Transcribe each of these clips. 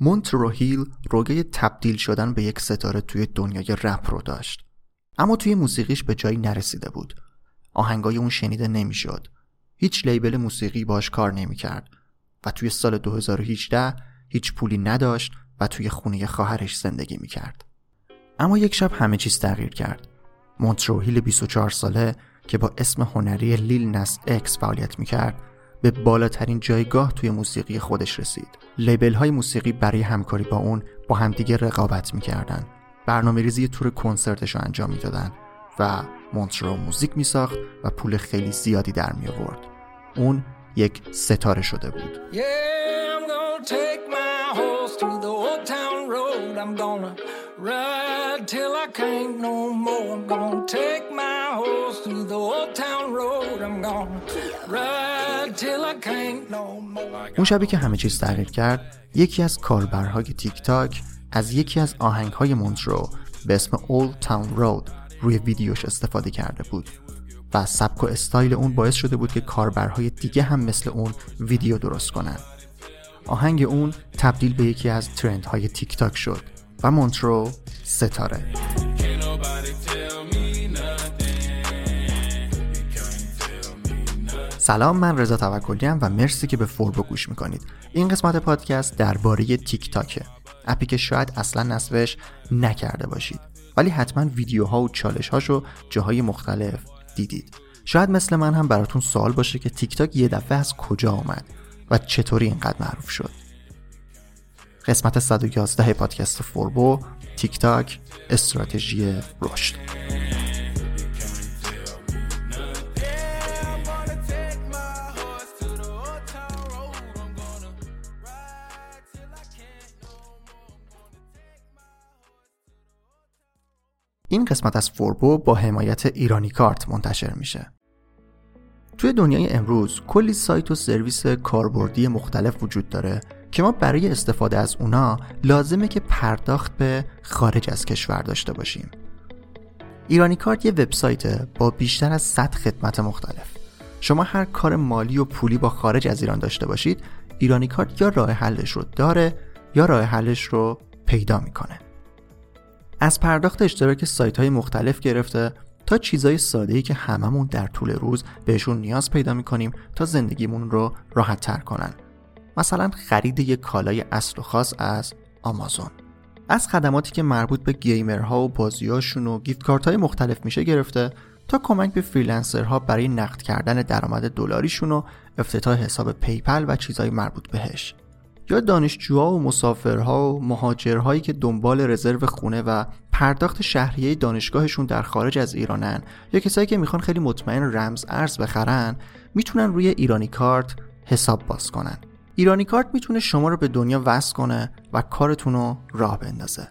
مونترو هیل رویای تبدیل شدن به یک ستاره توی دنیای رپ رو داشت. اما توی موسیقیش به جایی نرسیده بود. آهنگای اون شنیده نمی‌شد. هیچ label موسیقی باش کار نمی‌کرد و توی سال 2018 هیچ پولی نداشت و توی خونه خواهرش زندگی می‌کرد. اما یک شب همه چیز تغییر کرد. مونترو هیل 24 ساله که با اسم هنری Lil Nas X فعالیت می‌کرد به بالاترین جایگاه توی موسیقی خودش رسید. لیبل های موسیقی برای همکاری با اون با همدیگه رقابت می‌کردن. برنامه ریزی تور کنسرتش رو انجام می‌دادن و مونترو موزیک میساخت و پول خیلی زیادی در می آورد اون یک ستاره شده بود. Ride till I can't no more. I'm gonna take my horse through the old town road. I'm gonna ride till I can't no more. اون شبی که همه چیز تغییر کرد یکی از کاربرهای تیک تاک از یکی از آهنگهای مونترو به اسم Old Town Road روی ویدیوش استفاده کرده بود و سبک و استایل اون باعث شده بود که کاربرهای دیگه هم مثل اون ویدیو درست کنن آهنگ اون تبدیل به یکی از trend های تیک تاک شد و مونترو ستاره. سلام من رضا توکلی و مرسی که به فوربو گوش می‌کنید. این قسمت پادکست درباره تیک تاکه app ی که شاید اصلا نصبش نکرده باشید ولی حتما ویدیوها و چالش هاشو جاهای مختلف دیدید. شاید مثل من هم براتون سوال باشه که تیک تاک یه دفعه از کجا آمد و چطوری اینقدر معروف شد. قسمت 111 پادکست فوربو تیک تاک استراتژی رشد این قسمت از فوربو با حمایت ایرانی کارت منتشر میشه. توی دنیای امروز کلی سایت و سرویس کاربردی مختلف وجود داره که ما برای استفاده از اونا لازمه که پرداخت به خارج از کشور داشته باشیم. ایرانی کارت یه وبسایت با بیشتر از 100 خدمت مختلف. شما هر کار مالی و پولی با خارج از ایران داشته باشید ایرانی کارت یا راه حلش رو داره یا راه حلش رو پیدا می‌کنه. از پرداخت اشتراک سایت های مختلف گرفته تا چیزای ساده ای که هممون در طول روز بهشون نیاز پیدا می‌کنیم تا زندگیمون رو راحت تر کنن. مثلا خرید یک کالای اصل و خاص از آمازون. از خدماتی که مربوط به gamer ها و بازیاشون و gift card های مختلف میشه گرفته تا کمک به freelancer ها برای نقد کردن درآمد دلاریشون و افتتاح حساب پیپل و چیزهای مربوط بهش. یا دانشجوها و مسافرها و مهاجرهایی که دنبال رزرو خونه و پرداخت شهریه دانشگاهشون در خارج از ایرانن یا کسایی که می‌خوان خیلی مطمئن رمز ارز بخرن می‌تونن روی ایرانی کارت حساب باز کنن. ایرانی کارت می‌تونه شما رو به دنیا وصل کنه و کارتون رو راه بندازه.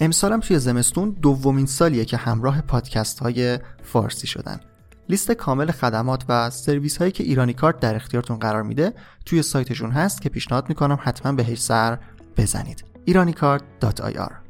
امسالم توی زمستون دومین سالیه که همراه پادکست های فارسی شدن. لیست کامل خدمات و سرویس هایی که ایرانی کارت در اختیارتون قرار میده توی سایتشون هست که پیشنهاد می‌کنم حتما بهش سر بزنید. iraniCard.ir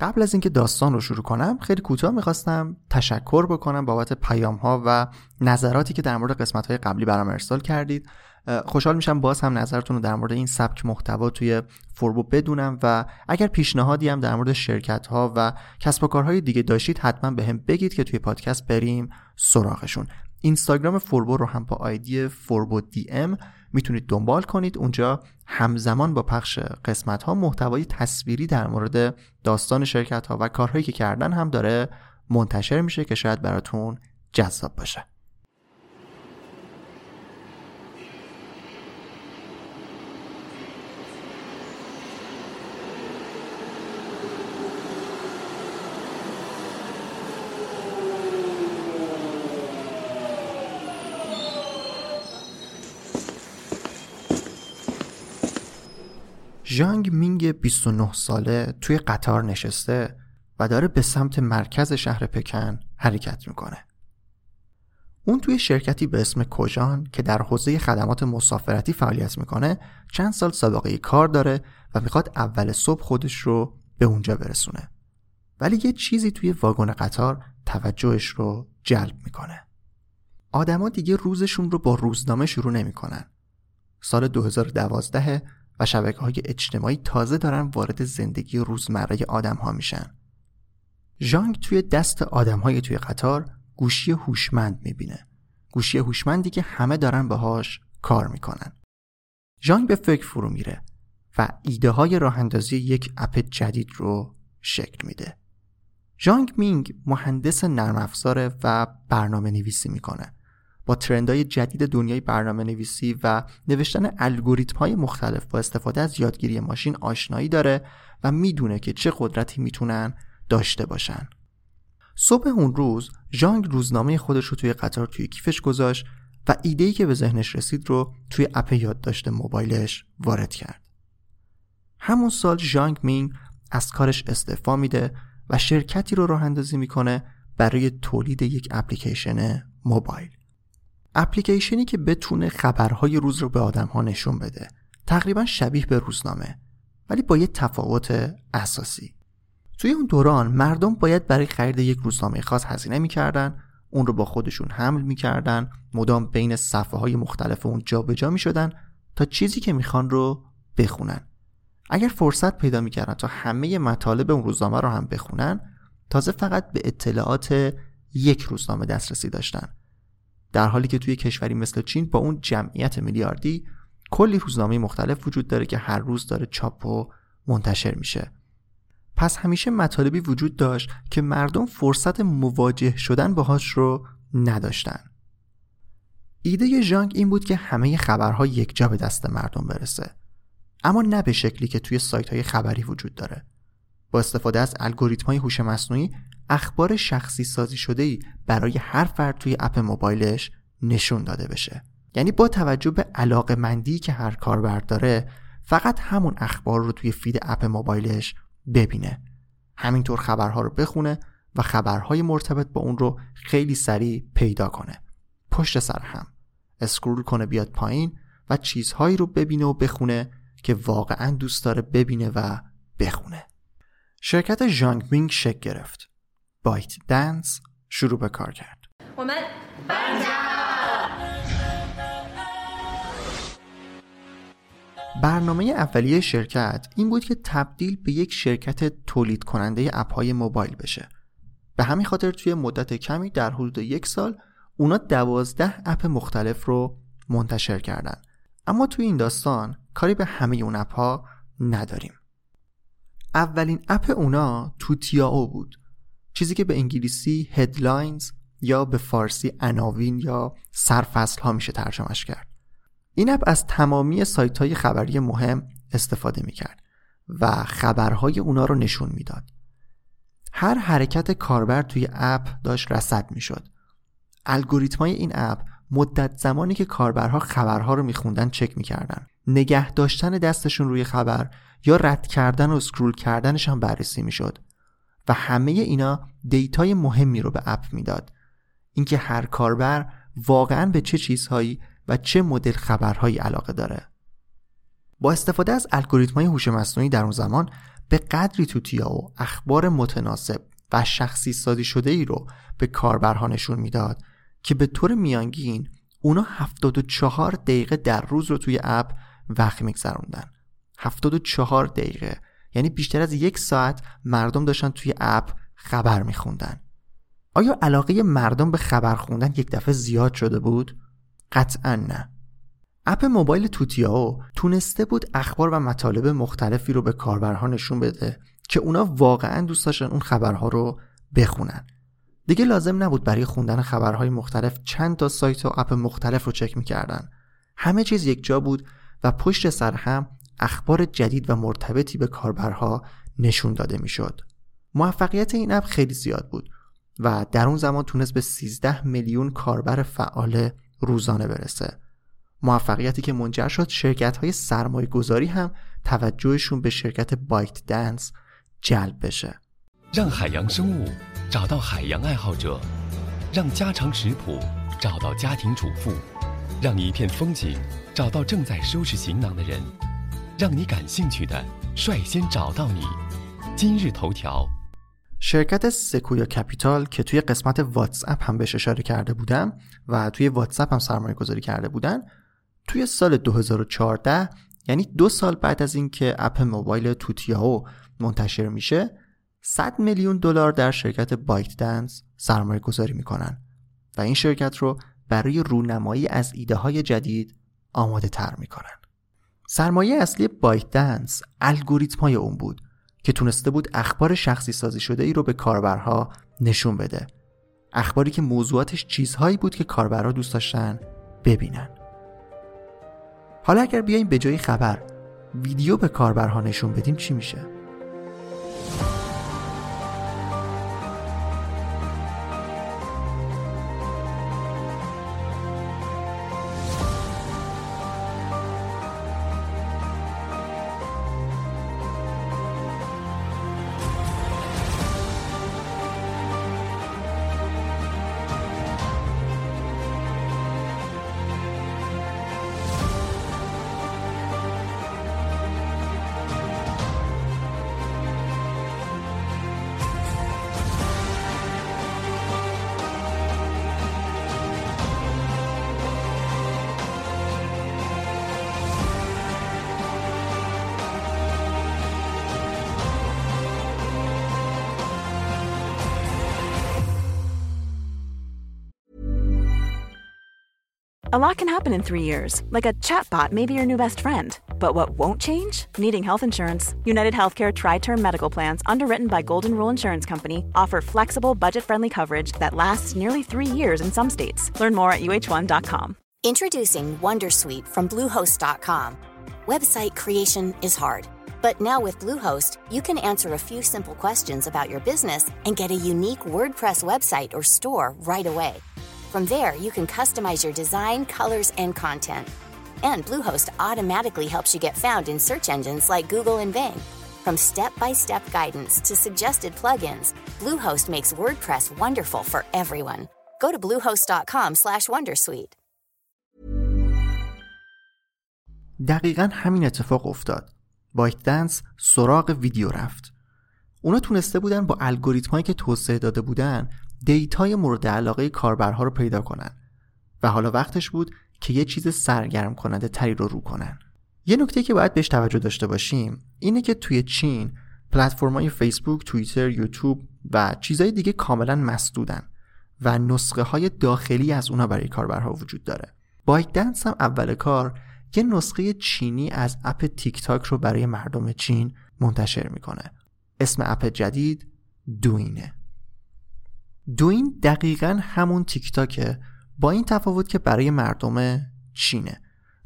قبل از اینکه داستان رو شروع کنم خیلی کوتاه می‌خواستم تشکر بکنم بابت پیام ها و نظراتی که در مورد قسمت های قبلی برام ارسال کردید. خوشحال میشم باز هم نظرتون رو در مورد این سبک محتوا توی فوربو بدونم و اگر پیشنهادی هم در مورد شرکت ها و کسب و کارهای دیگه داشتید حتما بهم بگید که توی پادکست بریم سراغشون. اینستاگرام فوربو رو هم با آیدی فوربو دی ام می‌تونید دنبال کنید. اونجا همزمان با پخش قسمت ها محتوای تصویری در مورد داستان شرکت ها و کارهایی که کردن هم داره منتشر میشه که شاید براتون جذاب باشه. ژانگ مینگ 29 ساله توی قطار نشسته و داره به سمت مرکز شهر پکن حرکت می‌کنه. اون توی شرکتی به اسم کوژان که در حوزه خدمات مسافرتی فعالیت می‌کنه چند سال سابقه کار داره و می‌خواد اول صبح خودش رو به اونجا برسونه. ولی یه چیزی توی واگن قطار توجهش رو جلب می‌کنه. آدما دیگه روزشون رو با روزنامه شروع نمی‌کنن. سال 2012 و شبکه های اجتماعی تازه دارن وارد زندگی روزمره آدم ها میشن. ژانگ توی دست آدم های توی قطار گوشی هوشمند می‌بینه. گوشی هوشمندی که همه دارن باهاش کار می‌کنن. ژانگ به فکر فرو میره و ایده های راه اندازی یک اپ جدید رو شکل میده. ژانگ مینگ مهندس نرم افزاره و برنامه نویسی می‌کنه. با ترندهای جدید دنیای برنامه نویسی و نوشتن الگوریتم های مختلف با استفاده از یادگیری ماشین آشنایی داره و می‌دونه که چه قدرتی می‌تونن داشته باشن. صبح اون روز ژانگ روزنامه خودش رو توی قطار توی کیفش گذاشت و ایده‌ای که به ذهنش رسید رو توی اپ یادداشت موبایلش وارد کرد. همون سال ژانگ مینگ از کارش استعفا میده و شرکتی رو راه اندازی می‌کنه برای تولید یک اپلیکیشن موبایل. اپلیکیشنی که بتونه خبرهای روز رو به آدم ها نشون بده. تقریبا شبیه به روزنامه ولی با یه تفاوت اساسی. توی اون دوران مردم باید برای خرید یک روزنامه خاص هزینه می‌کردن اون رو با خودشون حمل می‌کردن مدام بین صفحه های مختلف اون جابجا می‌شدن تا چیزی که می‌خوان رو بخونن. اگر فرصت پیدا می‌کردن تا همه مطالب اون روزنامه رو هم بخونن تازه فقط به اطلاعات یک روزنامه دسترسی داشتن. در حالی که توی کشوری مثل چین با اون جمعیت میلیاردی کلی روزنامه مختلف وجود داره که هر روز داره چاپ و منتشر میشه. پس همیشه مطالبی وجود داشت که مردم فرصت مواجه شدن باهاش رو نداشتن. ایده ژانگ این بود که همه خبرها یک جا به دست مردم برسه. اما نه به شکلی که توی سایت های خبری وجود داره. با استفاده از الگوریتم های هوش مصنوعی اخبار شخصی سازی شده ای برای هر فرد توی اپ موبایلش نشون داده بشه. یعنی با توجه به علاقه مندی که هر کاربر داره فقط همون اخبار رو توی feed اپ موبایلش ببینه. همینطور خبرها رو بخونه و خبرهای مرتبط با اون رو خیلی سریع پیدا کنه. پشت سر هم scroll کنه بیاد پایین و چیزهایی رو ببینه و بخونه که واقعا دوست داره ببینه و بخونه. شرکت ژانگ مینگ شک گرفت. بایت دنس شروع به کار کرد. برنامه اولیه شرکت این بود که تبدیل به یک شرکت تولید کننده اپهای موبایل بشه. به همین خاطر توی مدت کمی در حدود یک سال اونا دوازده اپ مختلف رو منتشر کردن. اما توی این داستان کاری به همه اون اپ ها نداریم. اولین اپ اونا توتیاو بود. چیزی که به انگلیسی headlines یا به فارسی عناوین یا سرفصل ها میشه ترجمهش کرد. این اپ از تمامی سایت های خبری مهم استفاده می‌کرد و خبرهای اونا رو نشون می‌داد. هر حرکت کاربر توی اپ داشت رصد می‌شد. الگوریتمای این اپ مدت زمانی که کاربرها خبرها رو میخوندن چک می‌کردن. نگه داشتن دستشون روی خبر یا رد کردن و scroll کردنش هم بررسی می‌شد. و همه اینا data ی مهمی رو به اپ می‌داد. اینکه هر کاربر واقعا به چه چیزهایی و چه مدل خبرهایی علاقه داره. با استفاده از الگوریتم‌های هوش مصنوعی در اون زمان به قدری توتیاو اخبار متناسب و شخصی سازی شده ای رو به کاربرها نشون می‌داد که به طور میانگین اونا 74 دقیقه در روز رو توی اپ وقت میگذروندن. 74 دقیقه. یعنی بیشتر از یک ساعت مردم داشتن توی اپ خبر میخوندن. آیا علاقه مردم به خبر خوندن یک دفعه زیاد شده بود؟ قطعا نه. اپ موبایل توتیاو تونسته بود اخبار و مطالب مختلفی رو به کاربرها نشون بده که اونا واقعا دوست داشتن اون خبرها رو بخونن. دیگه لازم نبود برای خوندن خبرهای مختلف چند تا سایت و اپ مختلف رو چک می‌کردن. همه چیز یک جا بود و پشت سر هم اخبار جدید و مرتبطی به کاربرها نشون داده میشد. موفقیت این اپ خیلی زیاد بود و در اون زمان تونست به 13 میلیون کاربر فعال روزانه برسه. موفقیتی که منجر شد شرکت های سرمایه گذاری هم توجهشون به شرکت بایت دنس جلب بشه. 让海洋生物找到海洋爱好者，让家常食谱找到家庭主妇，让一片风景找到正在收拾行囊的人， 让你感兴趣的率先找到你。今日头条 شرکت سکویا کپیتال که توی قسمت واتس اپ هم بهش اشاره کرده بودم و توی واتس اپ هم سرمایه گذاری کرده بودن توی سال 2014 یعنی دو سال بعد از اینکه اپ موبایل توتیاو منتشر میشه 100 میلیون دلار در شرکت بایت دنس سرمایه گذاری میکنن و این شرکت رو برای رونمایی از ایده های جدید آماده تر میکنن سرمایه اصلی بایت دنس الگوریتم های اون بود که تونسته بود اخبار شخصی سازی شده ای رو به کاربرها نشون بده اخباری که موضوعاتش چیزهایی بود که کاربرها دوست داشتن ببینن حالا اگر بیایم به جای خبر ویدیو به کاربرها نشون بدیم چی میشه؟ A lot can happen in three years, like a chatbot may be your new best friend. But what won't change? Needing health insurance. United Healthcare Tri Term Medical Plans, underwritten by Golden Rule Insurance Company, offer flexible, budget friendly coverage that lasts nearly three years in some states. Learn more at uh1.com. Introducing Wondersuite from Bluehost.com. Website creation is hard, but now with Bluehost, you can answer a few simple questions about your business and get a unique WordPress website or store right away. From there, you can customize your design, colors, and content. And Bluehost automatically helps you get found in search engines like Google and Bing. From step-by-step guidance to suggested plugins, Bluehost makes WordPress wonderful for everyone. Go to bluehost.com/wondersuite. دقیقا همین اتفاق افتاد. بایت دنس سراغ ویدیو رفت. اونا تونسته بودن با الگوریتمایی که توسعه داده بودن دیتای مورد علاقه کاربرها رو پیدا کنن و حالا وقتش بود که یه چیز سرگرم کننده تری رو رو کنن یه نکته که باید بهش توجه داشته باشیم اینه که توی چین پلتفرم‌های فیسبوک، توییتر، یوتیوب و چیزهای دیگه کاملا مسدودن و نسخه های داخلی از اونا برای کاربرها وجود داره. بایت دنس هم اول کار یه نسخه چینی از اپ تیک تاک رو برای مردم چین منتشر می‌کنه. اسم اپ جدید دوینه دوین دقیقا همون تیک تاکه با این تفاوت که برای مردم چینه.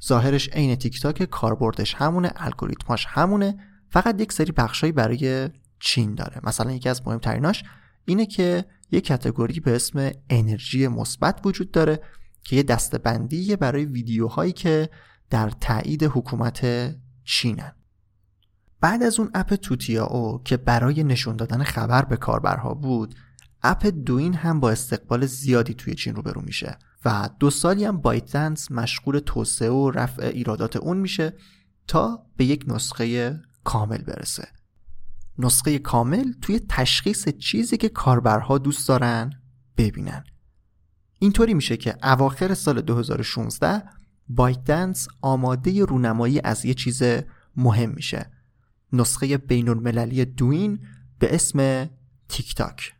ظاهرش عین تیک تاک کاربردش همونه الگوریتماش همونه فقط یک سری بخشایی برای چین داره. مثلا یکی از مهمتریناش اینه که یک کتگوری به اسم انرژی مثبت وجود داره که یه دستبندی برای ویدیوهایی که در تایید حکومت چینن. بعد از اون اپ او که برای نشون دادن خبر به کاربرها بود اپ دوین هم با استقبال زیادی توی چین روبرو میشه و دو سالی هم بایت دنس مشغول توسعه و رفع ایرادات اون میشه تا به یک نسخه کامل برسه. نسخه کامل توی تشخیص چیزی که کاربرها دوست دارن ببینن. اینطوری میشه که اواخر سال 2016 بایت دنس آماده رونمایی از یه چیز مهم میشه. نسخه بین المللی دوین به اسم تیک تاک.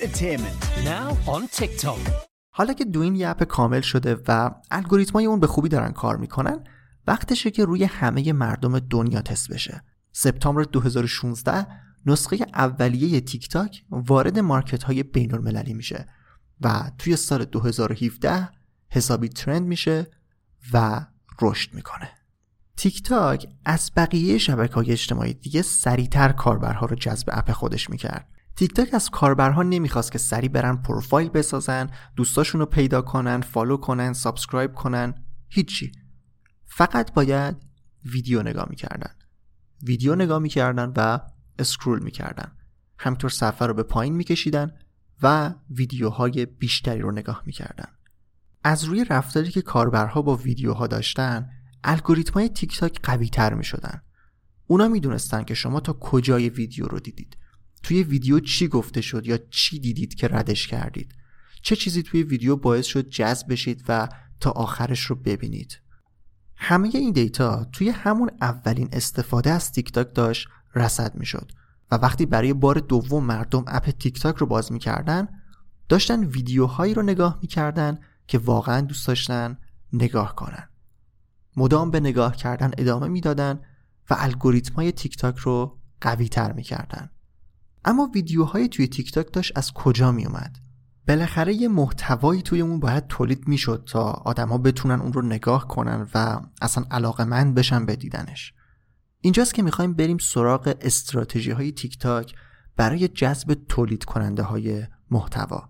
Now on TikTok. حالا که دوین یه اپ کامل شده و الگوریتمای اون به خوبی دارن کار می‌کنن وقتشه که روی همه مردم دنیا تست بشه. سپتامبر 2016 نسخه اولیه تیک تاک وارد مارکت های بین المللی میشه و توی سال 2017 حسابی trend میشه و رشد می‌کنه. تیک تاک از بقیه شبکه های اجتماعی دیگه سریعتر کاربرها رو جذب اپ خودش می‌کرد. تیک تاک از کاربرها نمی‌خواست که سریع برن پروفایل بسازن دوستاشون رو پیدا کنن follow کنن subscribe کنن. هیچی. فقط باید ویدیو نگاه می‌کردن. ویدیو نگاه می‌کردن و scroll می‌کردن. همینطور صفحه رو به پایین میکشیدن و ویدیوهای بیشتری رو نگاه می‌کردن. از روی رفتاری که کاربرها با ویدیوها داشتن الگوریتم های تیک تاک قوی تر می شدن. اونا می‌دونستن که شما تا کجای ویدیو رو دیدید. توی ویدیو چی گفته شد یا چی دیدید که ردش کردید؟ چه چیزی توی ویدیو باعث شد جذب بشید و تا آخرش رو ببینید؟ همه این data توی همون اولین استفاده از تیک تاک داشت رصد می‌شد و وقتی برای بار دوم مردم اپ تیک تاک رو باز می‌کردن داشتن ویدیوهایی رو نگاه می‌کردن که واقعا دوست داشتن نگاه کنن. مدام به نگاه کردن ادامه می‌دادن و الگوریتم های تیک تاک رو قوی تر می‌کردن. اما ویدیوهای توی تیک تاک داشت از کجا می اومد بالاخره یه محتوایی توی اون باید تولید می‌شد تا آدما بتونن اون رو نگاه کنن و اصلا علاقه من بشن به دیدنش. اینجاست که می‌خوایم بریم سراغ استراتژی های تیک تاک برای جذب تولید کننده های محتوا.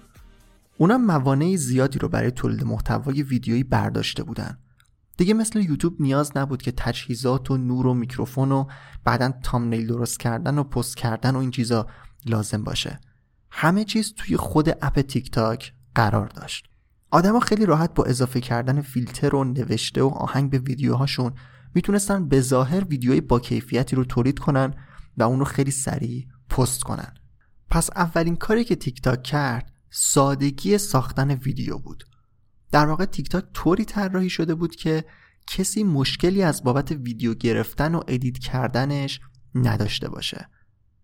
اونا موانع زیادی رو برای تولید محتوای ویدیویی برداشته بودن. دیگه مثل یوتیوب نیاز نبود که تجهیزات و نور و میکروفون و بعدا تامنیل درست کردن و پست کردن و این چیزا لازم باشه. همه چیز توی خود اپ تیک تاک قرار داشت. آدما خیلی راحت با اضافه کردن فیلتر و نوشته و آهنگ به ویدیوهاشون می‌تونستن به ظاهر ویدیوی با کیفیتی رو تولید کنن و اون رو خیلی سریع پست کنن. پس اولین کاری که تیک تاک کرد سادگی ساختن ویدیو بود. در واقع تیک تاک طوری طراحی شده بود که کسی مشکلی از بابت ویدیو گرفتن و edit کردنش نداشته باشه.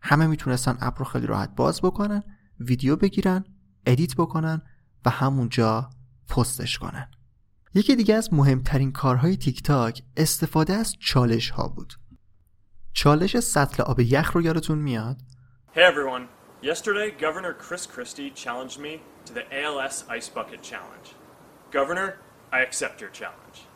همه می‌تونستن اپ رو خیلی راحت باز بکنن ویدیو بگیرن edit بکنن و همونجا پستش کنن. یکی دیگه از مهمترین کارهای تیک تاک استفاده از چالش ها بود. چالش سطل آب یخ رو یادتون میاد؟ Hey everyone. Yesterday, Governor Chris Christie challenged me to the ALS Ice Bucket Challenge. Governor, I accept your challenge.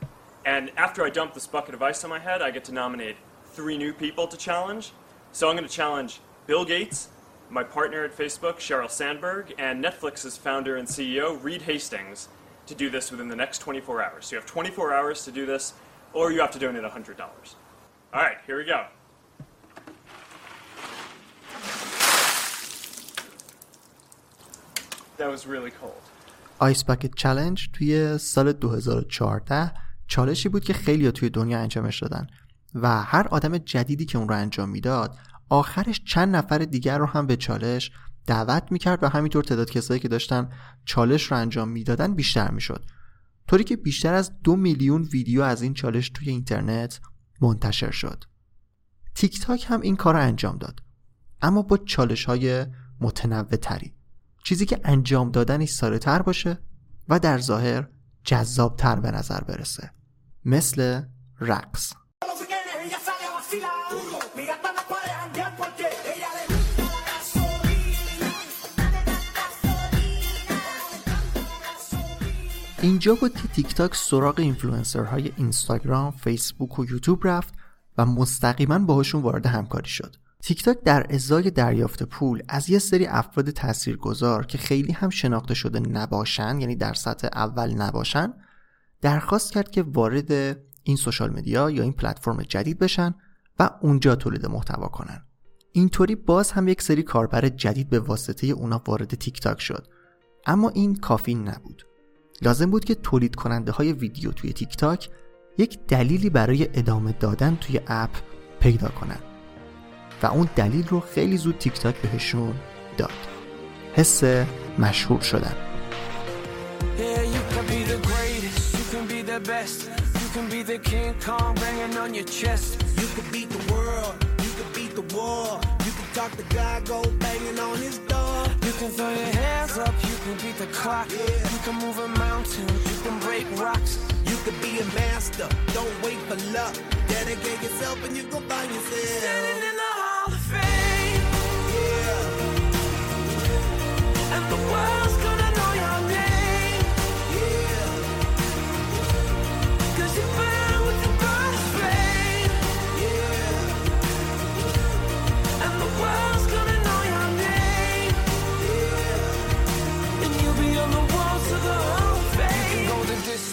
And after I dump this bucket of ice on my head, I get to nominate three new people to challenge. So I'm going to challenge Bill Gates, my partner at Facebook, Sheryl Sandberg, and Netflix's founder and CEO, Reed Hastings, to do this within the next 24 hours. So you have 24 hours to do this, or you have to donate $100. All right, here we go. That was. آیس باکت چالش توی سال 2014 چالشی بود که خیلی توی دنیا انجامش دادن و هر آدم جدیدی که اون رو انجام می‌داد آخرش چند نفر دیگر رو هم به چالش دعوت می‌کرد و همینطور تعداد کسایی که داشتن چالش رو انجام می‌دادن بیشتر می‌شد. طوری که بیشتر از دو میلیون ویدیو از این چالش توی اینترنت منتشر شد. تیک تاک هم این کار رو انجام داد. اما با چالش های متنوع تری چیزی که انجام دادنش ساده تر باشه و در ظاهر جذاب تر به نظر برسه مثل رقص اینجا بود که تیک تاک سراغ اینفلوئنسرهای اینستاگرام، فیسبوک و یوتیوب رفت و مستقیما باهاشون وارد همکاری شد. تیک تاک در ازای دریافت پول از یه سری افراد تاثیرگذار که خیلی هم شناخته شده نباشن یعنی در سطح اول نباشن درخواست کرد که وارد این social media یا این پلتفرم جدید بشن و اونجا تولید محتوا کنن. اینطوری باز هم یک سری کاربر جدید به واسطه اونا وارد تیک تاک شد. اما این کافی نبود. لازم بود که تولید کننده های ویدیو توی تیک تاک یک دلیلی برای ادامه دادن توی اپ پیدا کنن. و اون دلیل رو خیلی زود تیک تاک بهشون داد حس مشهور شدن talk the guy, go banging on his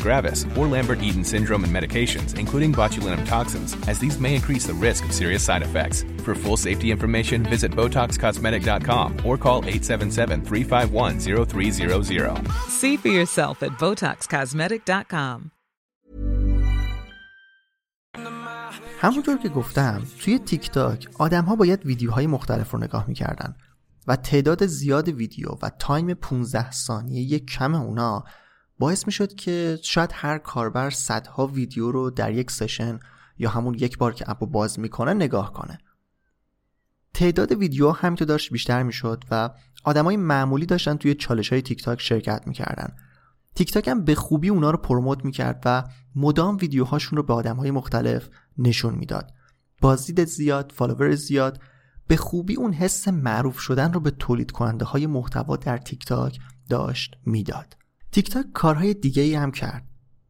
gravis, or Lambert-Eaton syndrome and medications, including botulinum toxins, as these may increase the risk of serious side effects. For full safety information, visit BotoxCosmetic.com or call 877-351-0300. See for yourself at BotoxCosmetic.com. همونطور که گفتم توی تیک تاک آدم ها باید ویدیوهای مختلف رو نگاه می‌کردن و تعداد زیاد ویدیو و time 15 ثانیه‌ای کم اونا باعث می‌شد که شاید هر کاربر صدها ویدیو رو در یک session یا همون یک بار که اپو باز می‌کنه نگاه کنه. تعداد ویدیو همینطور داشت بیشتر می‌شد و آدمای معمولی داشتن توی چالش های تیک تاک شرکت می‌کردن. تیک تاک هم به خوبی اونا رو promote می‌کرد و مدام ویدیوهاشون رو به آدم های مختلف نشون می‌داد. بازدید زیاد فالوور زیاد به خوبی اون حس معروف شدن رو به تولید کننده های محتوا در تیک تاک داشت می‌داد. تیک تاک کارهای دیگه ای هم کرد.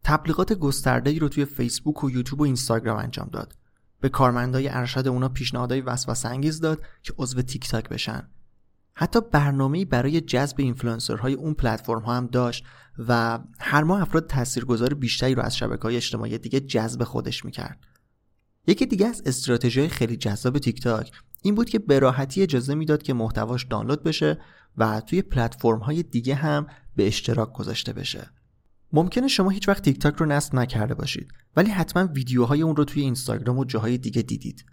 تبلیغات گسترده ای رو توی فیسبوک و یوتیوب و اینستاگرام انجام داد. به کارمندای ارشد اونا پیشنهادهای وسوسه انگیز داد که عضو تیک تاک بشن. حتی برنامه‌ای برای جذب اینفلوئنسرهای اون پلتفرم ها هم داشت و هر ماه افراد تاثیرگذار بیشتری رو از شبکه های اجتماعی دیگه جذب خودش می‌کرد. یکی دیگه از استراتژی خیلی جذاب تیک تاک این بود که به راحتی اجازه می‌داد که محتواش دانلود بشه و توی پلتفرم های دیگه هم به اشتراک گذاشته بشه. ممکنه شما هیچ وقت تیک تاک رو نصب نکرده باشید ولی حتما ویدیوهای اون رو توی اینستاگرام و جاهای دیگه دیدید.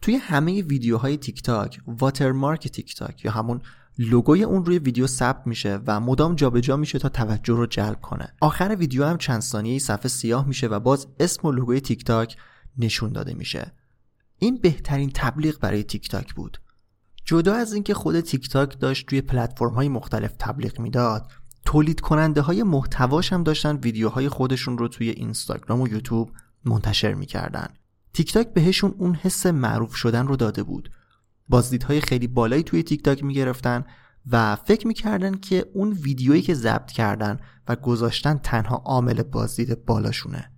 توی همه ویدیوهای تیک تاک watermark تیک تاک یا همون لوگوی اون روی ویدیو ثبت میشه و مدام جابجا میشه تا توجه رو جلب کنه. آخر ویدیو هم چند ثانیه صفحه سیاه میشه و باز اسم و لوگوی تیک تاک نشون داده میشه. این بهترین تبلیغ برای تیک تاک بود. جدا از اینکه خود تیک تاک داشت توی پلتفرم های مختلف تبلیغ می‌داد تولید کننده های محتواش هم داشتن ویدیوهای خودشون رو توی اینستاگرام و یوتیوب منتشر می‌کردن. تیک تاک بهشون اون حس معروف شدن رو داده بود. بازدیدهای خیلی بالایی توی تیک تاک می‌گرفتن و فکر می‌کردن که اون ویدیویی که ضبط کردن و گذاشتن تنها عامل بازدید بالاشونه.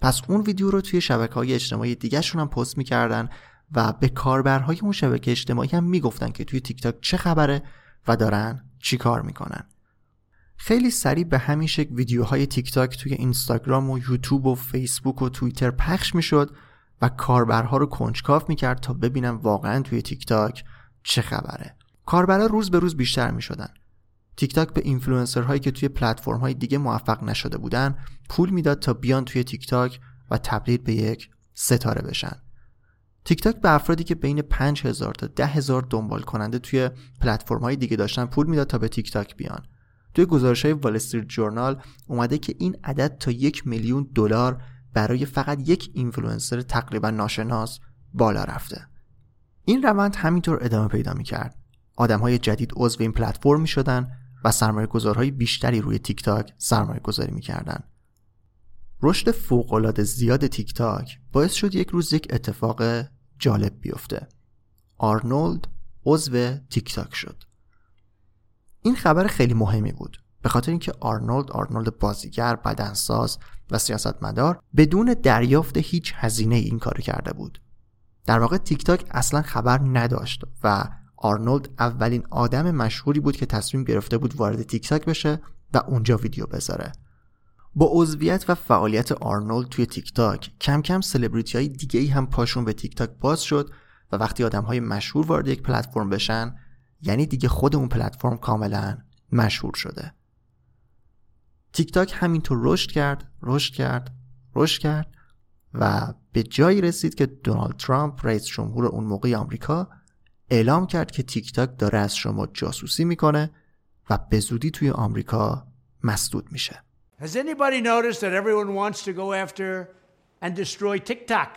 پس اون ویدیو رو توی شبکه های اجتماعی دیگهشون هم پست می‌کردن و به کاربرهای اون شبکه اجتماعی هم می‌گفتن که توی تیک تاک چه خبره و دارن چی کار می‌کنن. خیلی سریع به همین شکل ویدیوهای تیک تاک توی اینستاگرام و یوتیوب و فیسبوک و توییتر پخش می‌شد و کاربرها رو کنجکاو می‌کرد تا ببینن واقعا توی تیک تاک چه خبره. کاربرها روز به روز بیشتر می‌شدن. تیک تاک به اینفلوئنسر هایی که توی پلتفرم های دیگه موفق نشده بودن پول می‌داد تا بیان توی تیک تاک و تبدیل به یک ستاره بشن. تیک تاک به افرادی که بین 5000 تا 10000 دنبال کننده توی پلتفرم های دیگه داشتن پول می‌داد تا به تیک تاک بیان. توی گزارش های وال استریت جورنال اومده که این عدد تا یک میلیون دلار برای فقط یک اینفلوئنسر تقریبا ناشناس بالا رفته این روند همینطور ادامه پیدا می‌کرد آدم های جدید عضو این پلتفرم می شدن و سرمایه گذارهای بیشتری روی تیک تاک سرمایه گذاری می کردن. رشد فوقالعاده زیاد تیک تاک باعث شد یک روز یک اتفاق جالب بیفته. آرنولد عضو تیک تاک شد. این خبر خیلی مهمی بود. به خاطر اینکه آرنولد آرنولد بازیگر بدنساز و سیاستمدار بدون دریافت هیچ هزینه‌ای این کار کرده بود. در واقع تیک تاک اصلا خبر نداشت و آرنولد اولین آدم مشهوری بود که تصمیم گرفته بود وارد تیک تاک بشه و اونجا ویدیو بذاره. با عضویت و فعالیت آرنولد توی تیک تاک کم کم سلبریتی های دیگه ای هم پاشون به تیک تاک باز شد و وقتی آدم های مشهور وارد یک پلتفرم بشن یعنی دیگه خود اون پلتفرم کاملا مشهور شده تیک تاک همینطور رشد کرد رشد کرد رشد کرد و به جایی رسید که دونالد ترامپ رئیس جمهور اون موقع آمریکا اعلام کرد که تیک تاک داره از شما جاسوسی می‌کنه و به زودی توی آمریکا مسدود میشه Has anybody noticed that everyone wants to go after and destroy TikTok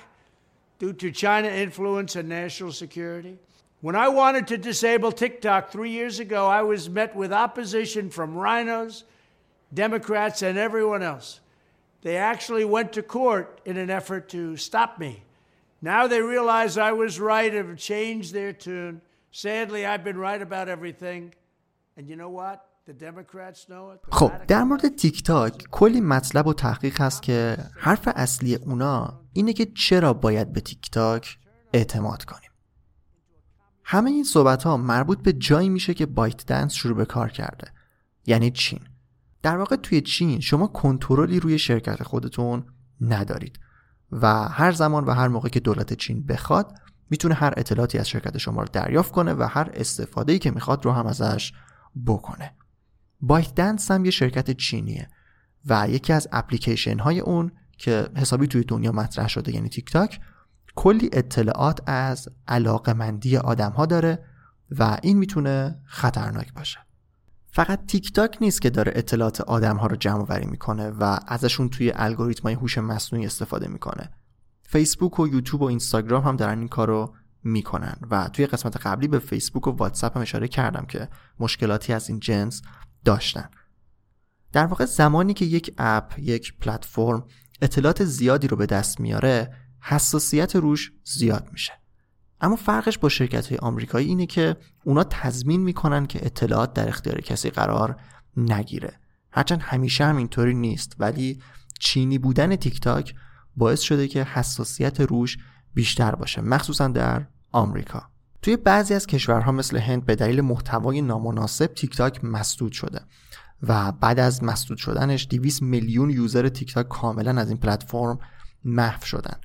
due to China influence and national security? When I wanted to disable TikTok three years ago, I was met with opposition from rhinos, Democrats, and everyone else. They actually went to court in an effort to stop me. Now they realize I was right and have changed their tune. Sadly, I've been right about everything. And you know what? The Democrats know it. خب در مورد تیک تاک کلی مطلب و تحقیق هست که حرف اصلی اونا اینه که چرا باید به تیک تاک اعتماد کنیم همه این صحبت ها مربوط به جایی میشه که بایت دنس شروع به کار کرده. یعنی چین. در واقع توی چین شما کنترلی روی شرکت خودتون ندارید و هر زمان و هر موقع که دولت چین بخواد می‌تونه هر اطلاعاتی از شرکت شما رو دریافت کنه و هر استفاده که می‌خواد رو هم ازش بکنه. بایت دنس هم یه شرکت چینیه و یکی از اپلیکیشن های اون که حسابی توی دنیا مطرح شده یعنی تیک تاک کلی اطلاعات از علاقمندی آدم ها داره و این می‌تونه خطرناک باشه. فقط تیک تاک نیست که داره اطلاعات آدم ها رو جمع وری می‌کنه و ازشون توی الگوریتم های هوش مصنوعی استفاده می‌کنه. فیسبوک و یوتیوب و اینستاگرام هم دارن این کارو می‌کنن و توی قسمت قبلی به فیسبوک و واتساپ هم اشاره کردم که مشکلاتی از این جنس داشتن. در واقع زمانی که یک اپ یک پلتفرم اطلاعات زیادی رو به دست میاره حساسیت روش زیاد میشه. اما فرقش با شرکت های آمریکایی اینه که اونا تضمین می‌کنن که اطلاعات در اختیار کسی قرار نگیره. هرچند همیشه هم اینطوری نیست ولی چینی بودن تیک تاک باعث شده که حساسیت روش بیشتر باشه مخصوصا در آمریکا. توی بعضی از کشورها مثل هند به دلیل محتوای نامناسب تیک تاک مسدود شده و بعد از مسدود شدنش 200 میلیون user تیک تاک کاملا از این پلتفرم محو شدن.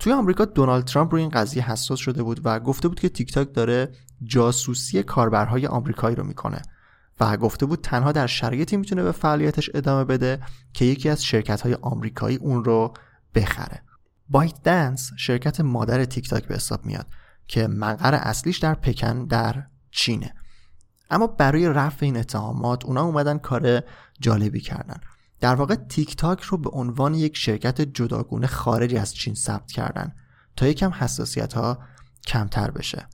توی آمریکا دونالد ترامپ روی این قضیه حساس شده بود و گفته بود که تیک تاک داره جاسوسی کاربرهای آمریکایی رو می‌کنه و گفته بود تنها در شرایطی می‌تونه به فعالیتش ادامه بده که یکی از شرکت های آمریکایی اون رو بخره. بایت دنس شرکت مادر تیک تاک به حساب میاد که مقر اصلیش در پکن در چینه. اما برای رفع این اتهامات اونا اومدن کار جالبی کردن. در واقع تیک تاک رو به عنوان یک شرکت جداگونه خارج از چین ثبت کردن تا یکم حساسیت ها کمتر بشه.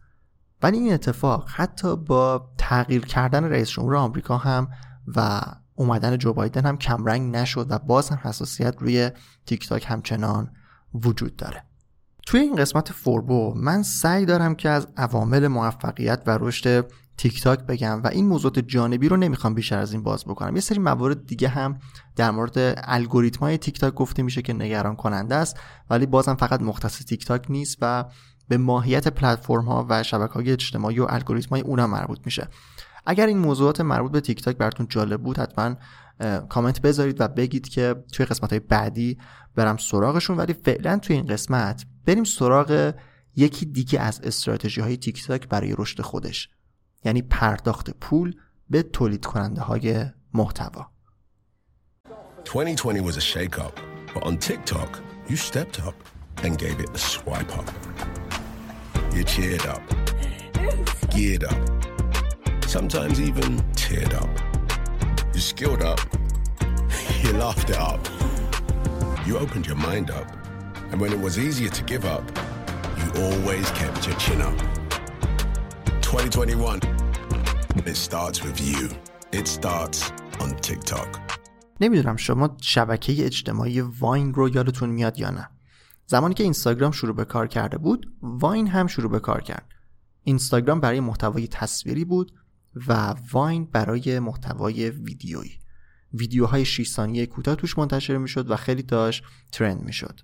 ولی این اتفاق حتی با تغییر کردن رئیس جمهور آمریکا هم و اومدن جو بایدن هم کمرنگ نشد و باز هم حساسیت روی تیک تاک همچنان وجود داره. توی این قسمت فوربو من سعی دارم که از عوامل موفقیت و رشد تیک تاک بگم و این موضوعات جانبی رو نمی‌خوام بیشتر از این باز بکنم. یه سری موارد دیگه هم در مورد الگوریتم های تیک تاک گفته میشه که نگران کننده است ولی بازم فقط مختص تیک تاک نیست و به ماهیت پلتفرم ها و شبکه های اجتماعی و الگوریتم های اونها مربوط میشه. اگر این موضوعات مربوط به تیک تاک براتون جالب بود حتما کامنت بذارید و بگید که توی قسمت های بعدی برم سراغشون. ولی فعلا توی این قسمت بریم سراغ یکی دیگه از استراتژی های تیک تاک برای رشد خودش. یعنی پرداخت پول به تولید کننده های محتوا 2020 was a shake up, but on TikTok, you stepped up and gave it a swipe up. You cheered up, geared up, sometimes even teared up. You skilled up, you laughed it up. You opened your mind up, and when it was easier to give up, you always kept your chin up. 2021. It starts with you. It starts on TikTok. نمی‌دونم شما شبکه اجتماعی واین رو یادتون میاد یا نه. زمانی که اینستاگرام شروع به کار کرده بود، واین هم شروع به کار کرد. اینستاگرام برای محتوای تصویری بود و واین برای محتوای ویدیویی. ویدیوهای 6 ثانیه کوتاه توش منتشر می‌شد و خیلی داشت ترند می‌شد.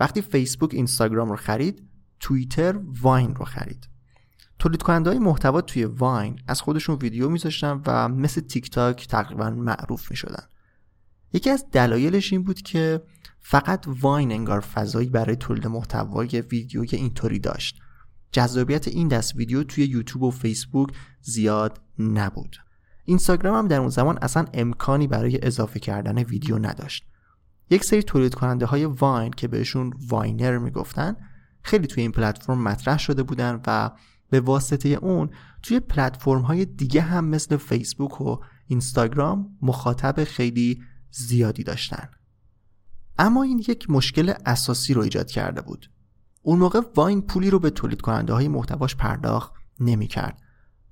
وقتی فیسبوک اینستاگرام رو خرید، توییتر واین رو خرید. تولید کننده های محتوا توی واین از خودشون ویدیو میذاشتن و مثل تیک تاک تقریبا معروف می‌شدن. یکی از دلایلش این بود که فقط واین انگار فضایی برای تولید محتوای ویدیوی اینطوری داشت. جذابیت این دست ویدیو توی یوتیوب و فیسبوک زیاد نبود. اینستاگرام هم در اون زمان اصلا امکانی برای اضافه کردن ویدیو نداشت. یک سری تولید کننده های واین که بهشون واینر می‌گفتن خیلی توی این پلتفرم مطرح شده بودن و به واسطه اون توی پلتفرم های دیگه هم مثل فیسبوک و اینستاگرام مخاطب خیلی زیادی داشتن. اما این یک مشکل اساسی رو ایجاد کرده بود. اون موقع واین پولی رو به تولید کننده های محتواش پرداخت نمی کرد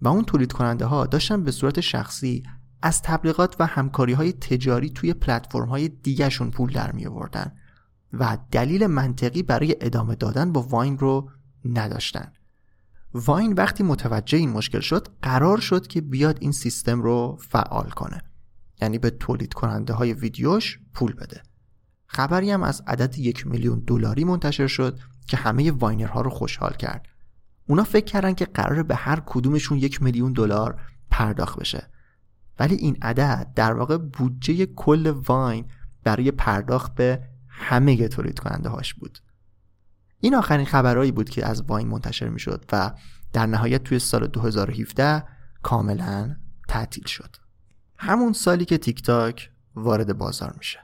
و اون تولید کننده ها داشتن به صورت شخصی از تبلیغات و همکاری های تجاری توی پلتفرم های دیگهشون پول در می آوردن و دلیل منطقی برای ادامه دادن با واین رو نداشتن. واین وقتی متوجه این مشکل شد قرار شد که بیاد این سیستم رو فعال کنه. یعنی به تولید کننده های ویدیوش پول بده. خبری هم از عدد یک میلیون دلاری منتشر شد که همه واینرها رو خوشحال کرد. اونا فکر کردن که قرار به هر کدومشون یک میلیون دلار پرداخت بشه. ولی این عدد در واقع بودجه کل واین برای پرداخت به همه تولید کننده هاش بود. این آخرین خبرهایی بود که از واین منتشر می شد و در نهایت توی سال 2017 کاملا تعطیل شد. همون سالی که تیک تاک وارد بازار میشه.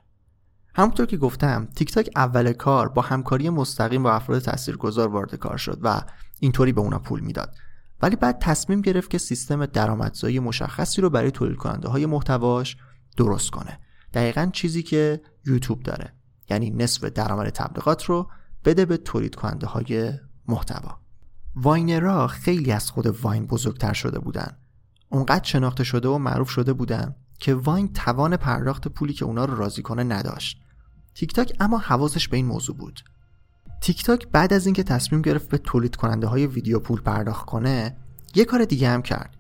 همونطور که گفتم تیک تاک اول کار با همکاری مستقیم با افراد تاثیرگذار وارد کار شد و اینطوری به اونا پول می‌داد. ولی بعد تصمیم گرفت که سیستم درآمدزایی مشخصی رو برای تولید کننده های محتواش درست کنه. دقیقا چیزی که یوتیوب داره یعنی نصف درآمد تبلیغات رو بده به تولید کننده های محتوا. واینرها خیلی از خود واین بزرگتر شده بودن. اونقدر شناخته شده و معروف شده بودن که واین توان پرداخت پولی که اونا رو راضی کنه نداشت. تیک تاک اما حواسش به این موضوع بود. تیک تاک بعد از اینکه تصمیم گرفت به تولید کننده های ویدیو پول پرداخت کنه یه کار دیگه هم کرد.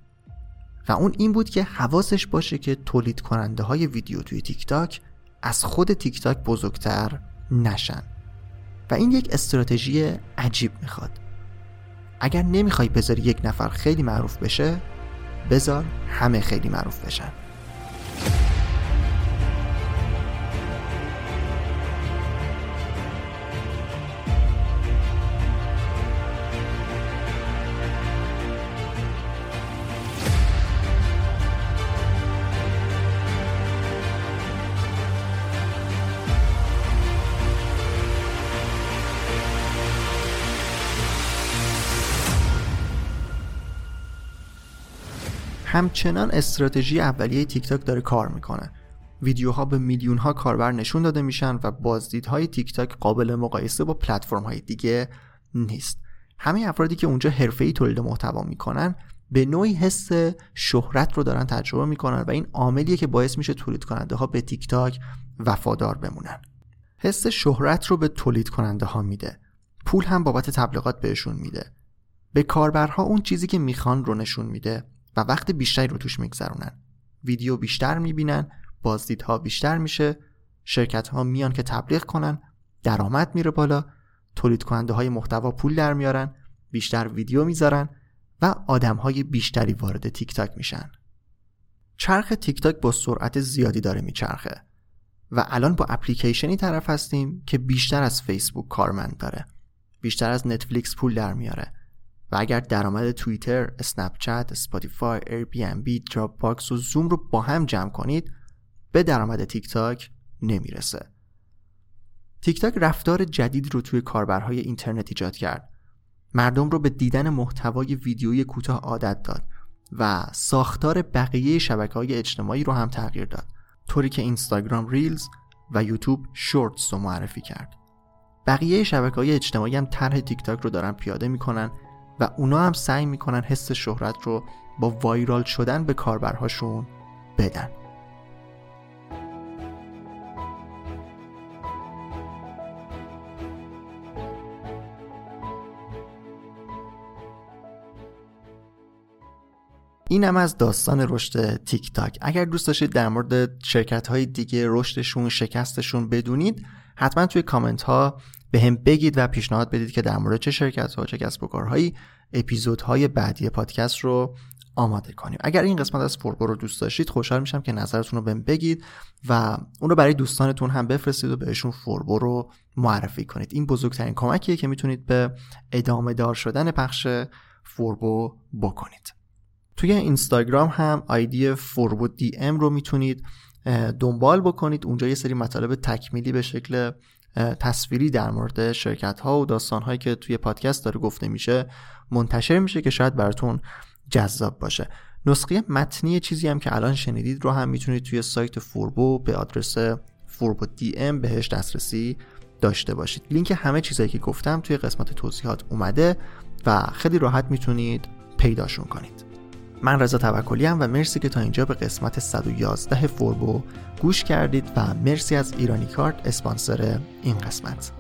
و اون این بود که حواسش باشه که تولید کننده های ویدیو توی تیک تاک از خود تیک تاک بزرگتر نشن. و این یک استراتژی عجیب می‌خواد. اگر نمی‌خوای بذاری یک نفر خیلی معروف بشه بذار همه خیلی معروف بشن. همچنان استراتژی اولیه تیک تاک داره کار می‌کنه. ویدیوها به میلیون ها کاربر نشون داده میشن و بازدیدهای تیک تاک قابل مقایسه با پلتفرم های دیگه نیست. همه افرادی که اونجا ای تولید محتوا می‌کنن به نوعی حس شهرت رو دارن تجربه می‌کنن و این عاملیه که باعث میشه تولید کننده ها به تیک تاک وفادار بمونن. حس شهرت رو به تولید کننده ها میده. پول هم بابت تبلیغات بهشون میده. به کاربرها اون چیزی که می‌خوان رو نشون میده. و وقت بیشتری رو توش میگذرونن. ویدیو بیشتر می‌بینن بازدیدها بیشتر میشه شرکت ها میان که تبلیغ کنن درآمد میره بالا تولید کننده های محتوا پول در میارن بیشتر ویدیو می‌ذارن و آدم های بیشتری وارد تیک تاک میشن. چرخ تیک تاک با سرعت زیادی داره میچرخه و الان با اپلیکیشنی طرف هستیم که بیشتر از فیسبوک کارمند داره. بیشتر از نتفلیکس پول در میاره. و اگر درآمد توییتر، اسنپ اسپاتیفای، ایر بی ان بی، دراپ باکس و زوم رو با هم جمع کنید به درآمد تیک تاک نمی‌رسه. تیک تاک رفتار جدید رو توی کاربرهای اینترنت ایجاد کرد. مردم رو به دیدن محتوای ویدیویی کوتاه عادت داد و ساختار بقیه شبکه های اجتماعی رو هم تغییر داد. طوری که اینستاگرام ریلز و یوتیوب شورتس رو معرفی کرد. بقیه شبکه های اجتماعی هم طرح تیک تاک رو دارن پیاده می‌کنن و اونا هم سعی می‌کنن حس شهرت رو با وایرال شدن به کاربرهاشون بدن. اینم از داستان رشد تیک تاک اگر دوست داشتید در مورد شرکت های دیگه رشدشون شکستشون بدونید حتما توی کامنت ها بهم بگید و پیشنهاد بدید که در مورد چه شرکت ها چه کسب و کارهایی اپیزودهای بعدی پادکست رو آماده کنیم. اگر این قسمت از فوربو رو دوست داشتید خوشحال میشم که نظرتون رو بهم بگید و اون رو برای دوستانتون هم بفرستید و بهشون فوربو رو معرفی کنید. این بزرگترین کمکیه که می‌تونید به ادامه دار شدن پخش فوربو بکنید. توی اینستاگرام هم آیدی فوربو دی ام رو می‌تونید دنبال بکنید. اونجا یه سری مطالب تکمیلی به شکل تصویری در مورد شرکت ها و داستان هایی که توی پادکست داره گفته میشه منتشر میشه که شاید براتون جذاب باشه. نسخه متنی چیزی هم که الان شنیدید رو هم می‌تونید توی سایت فوربو به آدرس فوربو دی ام بهش دسترسی داشته باشید. لینک همه چیزایی که گفتم توی قسمت توضیحات اومده و خیلی راحت می‌تونید پیداشون کنید. من رضا توکلی و مرسی که تا اینجا به قسمت 111 فوربو گوش کردید و مرسی از ایرانی کارت اسپانسر این قسمت.